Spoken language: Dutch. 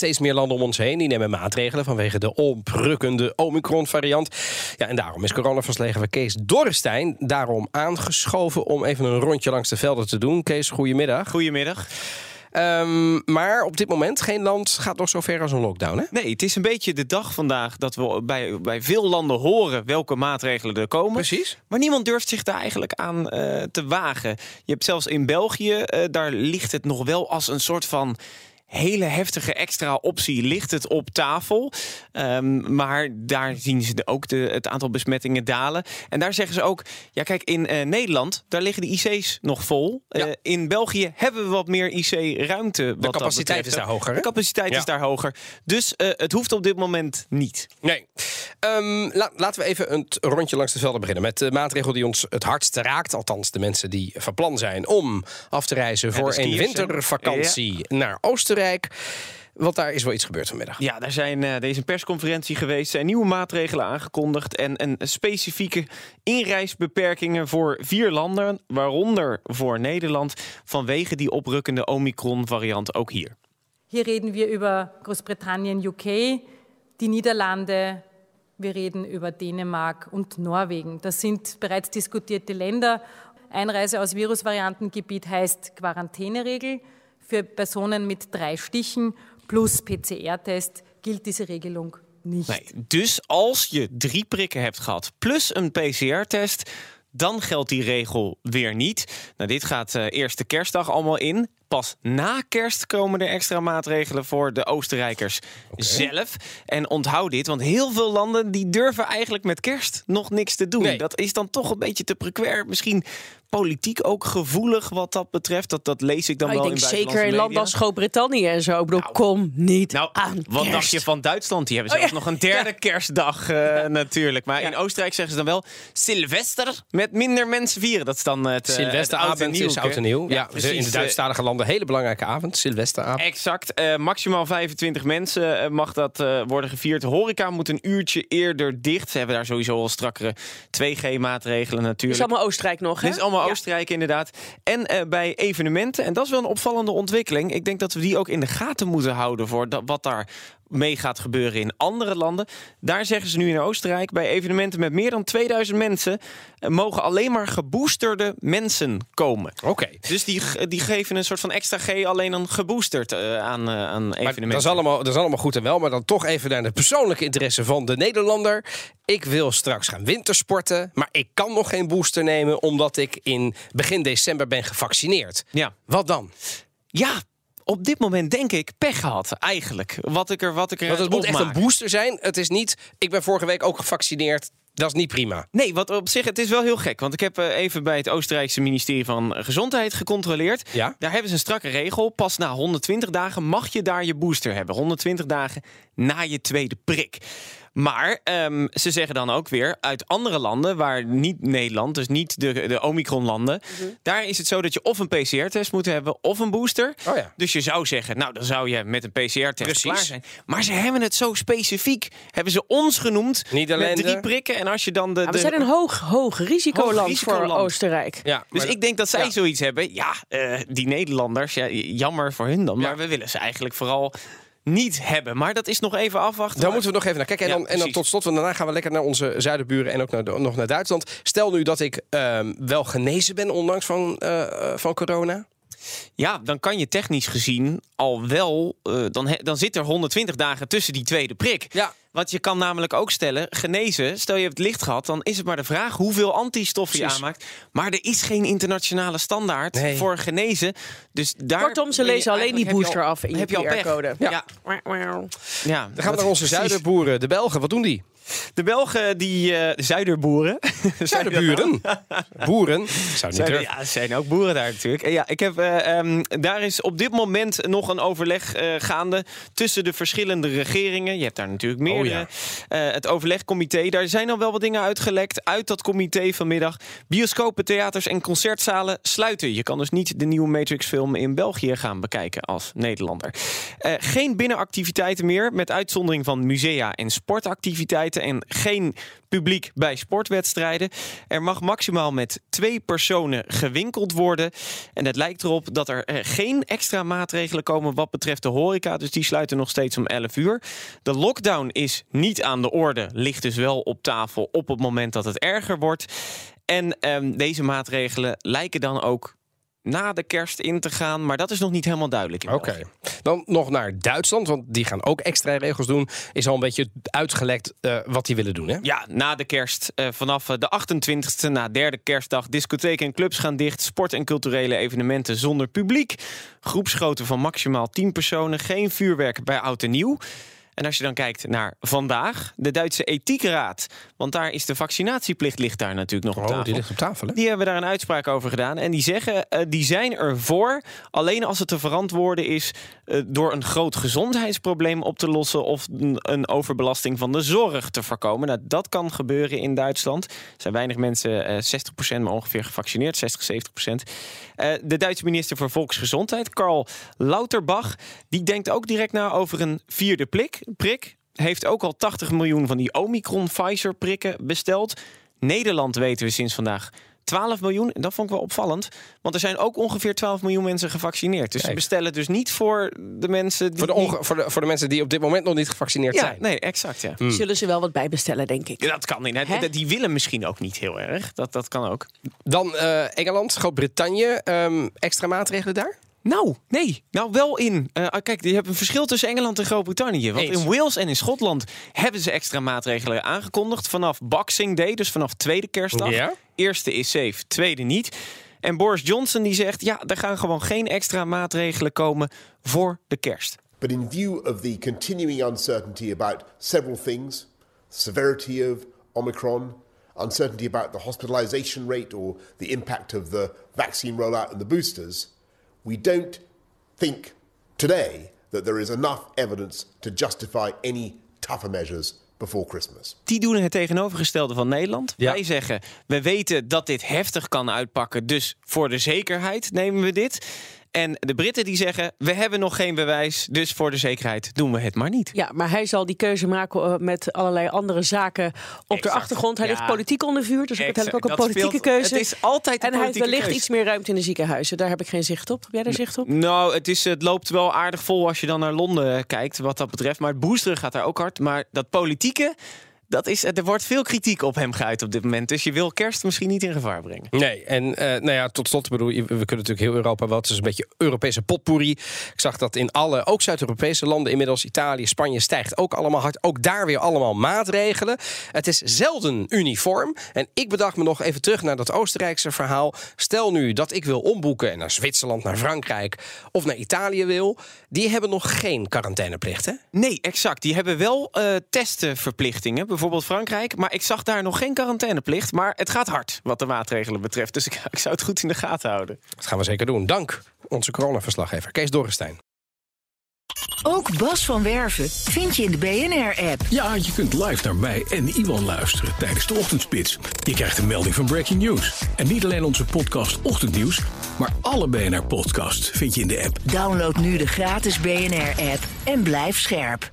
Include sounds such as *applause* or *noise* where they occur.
Steeds meer landen om ons heen die nemen maatregelen vanwege de oprukkende Omicron-variant. Ja, en daarom is coronaverslegen Kees Dorrestein daarom aangeschoven om even een rondje langs de velden te doen. Kees, goedemiddag. Goedemiddag. Um, maar op dit moment geen land gaat nog zo ver als een lockdown, hè? Nee, het is een beetje de dag vandaag dat we bij, bij veel landen horen welke maatregelen er komen. Precies. Maar niemand durft zich daar eigenlijk aan uh, te wagen. Je hebt zelfs in België, uh, daar ligt het nog wel als een soort van hele heftige extra optie ligt het op tafel. Um, maar daar zien ze ook de, het aantal besmettingen dalen. En daar zeggen ze ook, ja kijk, in uh, Nederland, daar liggen de IC's nog vol. Ja. Uh, in België hebben we wat meer IC-ruimte. De capaciteit is daar hoger. Hè? De capaciteit ja. is daar hoger. Dus uh, het hoeft op dit moment niet. Nee. Um, la laten we even een rondje langs de velden beginnen. Met de maatregel die ons het hardst raakt. Althans, de mensen die van plan zijn om af te reizen voor een wintervakantie ja. naar Oostenrijk. Want daar is wel iets gebeurd vanmiddag. Ja, daar zijn, uh, deze persconferentie geweest. zijn nieuwe maatregelen aangekondigd. En, een specifieke inreisbeperkingen voor vier landen. Waaronder voor Nederland. Vanwege die oprukkende Omicron-variant ook hier. Hier reden we over Großbritannien, UK, die Niederlande. Wir reden über Dänemark und Norwegen. Das sind bereits diskutierte Länder. Einreise aus Virusvariantengebiet heißt Quarantäneregel. Für Personen mit drei Stichen plus PCR-test gilt diese Regelung niet. Nee, dus als je drie prikken hebt gehad plus een PCR-test, dan geldt die regel weer niet. Nou, dit gaat uh, eerste kerstdag allemaal in. Pas na kerst komen er extra maatregelen voor de Oostenrijkers okay. zelf. En onthoud dit, want heel veel landen die durven eigenlijk met kerst nog niks te doen. Nee. Dat is dan toch een beetje te precair. Misschien politiek ook gevoelig wat dat betreft. Dat, dat lees ik dan nou, wel ik denk in Zeker in landen als Groot-Brittannië en zo. Ik bedoel, nou, kom niet nou, aan Wat kerst. dacht je van Duitsland? Die hebben zelfs oh, ja. nog een derde ja. kerstdag uh, natuurlijk. Maar ja. in Oostenrijk zeggen ze dan wel Silvester met minder mensen vieren. Dat is dan het uh, Silvesteravond het is oud en nieuw. Ja, ja precies. in de Duitsstalige landen hele belangrijke avond, Silvesteravond. Exact. Uh, maximaal 25 mensen mag dat worden gevierd. Horeca moet een uurtje eerder dicht. Ze hebben daar sowieso al strakkere 2G-maatregelen natuurlijk. Dit is allemaal Oostenrijk nog, hè? Dit is allemaal Oostenrijk inderdaad. En uh, bij evenementen, en dat is wel een opvallende ontwikkeling. Ik denk dat we die ook in de gaten moeten houden voor dat, wat daar mee gaat gebeuren in andere landen. Daar zeggen ze nu in Oostenrijk, bij evenementen met meer dan 2000 mensen... mogen alleen maar geboosterde mensen komen. Oké. Okay. Dus die, die geven een soort van extra G alleen dan geboosterd uh, aan, uh, aan evenementen. Dat is, allemaal, dat is allemaal goed en wel, maar dan toch even naar de persoonlijke interesse van de Nederlander. Ik wil straks gaan wintersporten, maar ik kan nog geen booster nemen... omdat ik in begin december ben gevaccineerd. Ja. Wat dan? Ja, op dit moment denk ik pech gehad, eigenlijk. Wat ik er, wat ik er Want het moet echt een booster zijn. Het is niet, ik ben vorige week ook gevaccineerd. Dat is niet prima. Nee, wat op zich, het is wel heel gek. Want ik heb even bij het Oostenrijkse ministerie van Gezondheid gecontroleerd. Ja? Daar hebben ze een strakke regel. Pas na 120 dagen mag je daar je booster hebben. 120 dagen na je tweede prik. Maar um, ze zeggen dan ook weer uit andere landen, waar niet Nederland, dus niet de, de Omicron-landen, mm -hmm. daar is het zo dat je of een PCR-test moet hebben of een booster. Oh ja. Dus je zou zeggen, nou dan zou je met een PCR-test klaar zijn. Maar ze hebben het zo specifiek, hebben ze ons genoemd niet alleen met drie de... prikken. En als je dan de, Ja, we zijn een hoog, hoog risicoland Hoog risicoland. voor Oostenrijk. Ja, dus ik denk dat zij ja. zoiets hebben. Ja, uh, die Nederlanders, ja, jammer voor hun dan. Maar we willen ze eigenlijk vooral niet hebben. Maar dat is nog even afwachten. Daar moeten we nog even naar kijken. En, ja, dan, en dan tot slot, want daarna gaan we lekker naar onze zuidenburen en ook naar, nog naar Duitsland. Stel nu dat ik um, wel genezen ben, ondanks van, uh, van corona. Ja, dan kan je technisch gezien al wel. Uh, dan, dan zit er 120 dagen tussen die tweede prik. Ja. Want je kan namelijk ook stellen, genezen, stel je hebt het licht gehad, dan is het maar de vraag hoeveel antistoffen je aanmaakt. Maar er is geen internationale standaard nee. voor genezen. Dus daar Kortom, ze lezen alleen die booster af in heb je QR-code. Ja. Ja. ja. Dan gaan we naar onze zuiderboeren, de Belgen. Wat doen die? De Belgen, die uh, zuiderboeren. *laughs* Zuiderburen? *laughs* Boeren? Zou niet ja, er zijn ook boeren daar natuurlijk. Ja, ik heb, uh, um, daar is op dit moment nog een overleg uh, gaande tussen de verschillende regeringen. Je hebt daar natuurlijk meer. Oh, ja. het overlegcomité, daar zijn al wel wat dingen uitgelekt uit dat comité vanmiddag. Bioscopen, theaters en concertzalen sluiten. Je kan dus niet de nieuwe Matrix-film in België gaan bekijken als Nederlander. geen binnenactiviteiten meer, met uitzondering van musea en sportactiviteiten en geen publiek bij sportwedstrijden. Er mag maximaal met twee personen gewinkeld worden. En het lijkt erop dat er geen extra maatregelen komen wat betreft de horeca. Dus die sluiten nog steeds om 11 uur. De lockdown is niet aan de orde, ligt dus wel op tafel op het moment dat het erger wordt. En um, deze maatregelen lijken dan ook na de kerst in te gaan. Maar dat is nog niet helemaal duidelijk. Oké. Dan nog naar Duitsland, want die gaan ook extra regels doen. Is al een beetje uitgelekt uh, wat die willen doen, hè? Ja, na de kerst. Uh, vanaf eh, de 28e, na derde kerstdag. Discotheken en clubs gaan dicht. Sport- en culturele evenementen zonder publiek. Groepsgrootte van maximaal 10 personen. Geen vuurwerk bij oud en nieuw. En als je dan kijkt naar vandaag, de Duitse Ethiekraad. Want daar is de vaccinatieplicht ligt daar natuurlijk nog op tafel. Oh, die ligt op tafel, hè? Die hebben daar een uitspraak over gedaan. En die zeggen, uh, die zijn ervoor. Alleen als het te verantwoorden is uh, door een groot gezondheidsprobleem op te lossen. Of een, een overbelasting van de zorg te voorkomen. Nou, dat kan gebeuren in Duitsland. Er zijn weinig mensen, uh, 60% maar ongeveer gevaccineerd. 60, 70%. de Duitse minister voor Volksgezondheid, Karl Lauterbach, die denkt ook direct na over een vierde prik prik heeft ook al 80 miljoen van die Omicron Pfizer prikken besteld. Nederland weten we sinds vandaag 12 miljoen. En dat vond ik wel opvallend. Want er zijn ook ongeveer 12 miljoen mensen gevaccineerd. Dus ze bestellen dus niet voor de mensen die. Voor de, voor, de, voor de mensen die op dit moment nog niet gevaccineerd ja, zijn. Nee, exact. Ja. Hmm. Zullen ze wel wat bijbestellen, denk ik. Ja, dat kan niet. Hè? Die willen misschien ook niet heel erg. Dat, dat kan ook. Dan uh, Engeland, Groot-Brittannië. Um, extra maatregelen daar? Nou, nee. Nou, wel in. Uh, kijk, je hebt een verschil tussen Engeland en Groot-Brittannië. Want Eens. in Wales en in Schotland hebben ze extra maatregelen aangekondigd. Vanaf Boxing Day, dus vanaf tweede kerstdag. Ja? Eerste is safe, tweede niet. En Boris Johnson die zegt, ja, er gaan gewoon geen extra maatregelen komen voor de kerst. But in view of the continuing uncertainty about several things, severity of Omicron, uncertainty about the hospitalization rate or the impact of the vaccine rollout and the boosters, we don't think today that there is enough evidence to justify any tougher measures before Christmas. Die doen het tegenovergestelde van Nederland. Ja. Wij zeggen, we weten dat dit heftig kan uitpakken, dus voor de zekerheid nemen we dit. En de Britten die zeggen, we hebben nog geen bewijs, dus voor de zekerheid doen we het maar niet. Ja, maar hij zal die keuze maken met allerlei andere zaken op exact. de achtergrond. Hij ja. ligt politiek onder vuur, dus uiteindelijk ook een politieke speelt, keuze. Het is altijd en hij heeft wellicht keuze. iets meer ruimte in de ziekenhuizen. Daar heb ik geen zicht op. Heb jij daar zicht op? Nou, het, is, het loopt wel aardig vol als je dan naar Londen kijkt, wat dat betreft. Maar het boosteren gaat daar ook hard. Maar dat politieke... Dat is, er wordt veel kritiek op hem geuit op dit moment. Dus je wil kerst misschien niet in gevaar brengen. Nee, en uh, nou ja, tot slot bedoel we kunnen natuurlijk heel Europa wel. Het is een beetje Europese potpourri. Ik zag dat in alle, ook Zuid-Europese landen inmiddels, Italië, Spanje stijgt ook allemaal hard. Ook daar weer allemaal maatregelen. Het is zelden uniform. En ik bedacht me nog even terug naar dat Oostenrijkse verhaal. Stel nu dat ik wil omboeken en naar Zwitserland, naar Frankrijk of naar Italië wil. Die hebben nog geen quarantaineplicht, hè? Nee, exact. Die hebben wel uh, testenverplichtingen bijvoorbeeld Frankrijk. Maar ik zag daar nog geen quarantaineplicht. Maar het gaat hard wat de maatregelen betreft. Dus ik, *laughs* ik zou het goed in de gaten houden. Dat gaan we zeker doen. Dank onze coronaverslaggever Kees Dorrestein. Ook Bas van Werven vind je in de BNR-app. Ja, je kunt live naar mij en Iwan luisteren tijdens de ochtendspits. Je krijgt een melding van Breaking News. En niet alleen onze podcast Ochtendnieuws, maar alle BNR-podcasts vind je in de app. Download nu de gratis BNR-app en blijf scherp.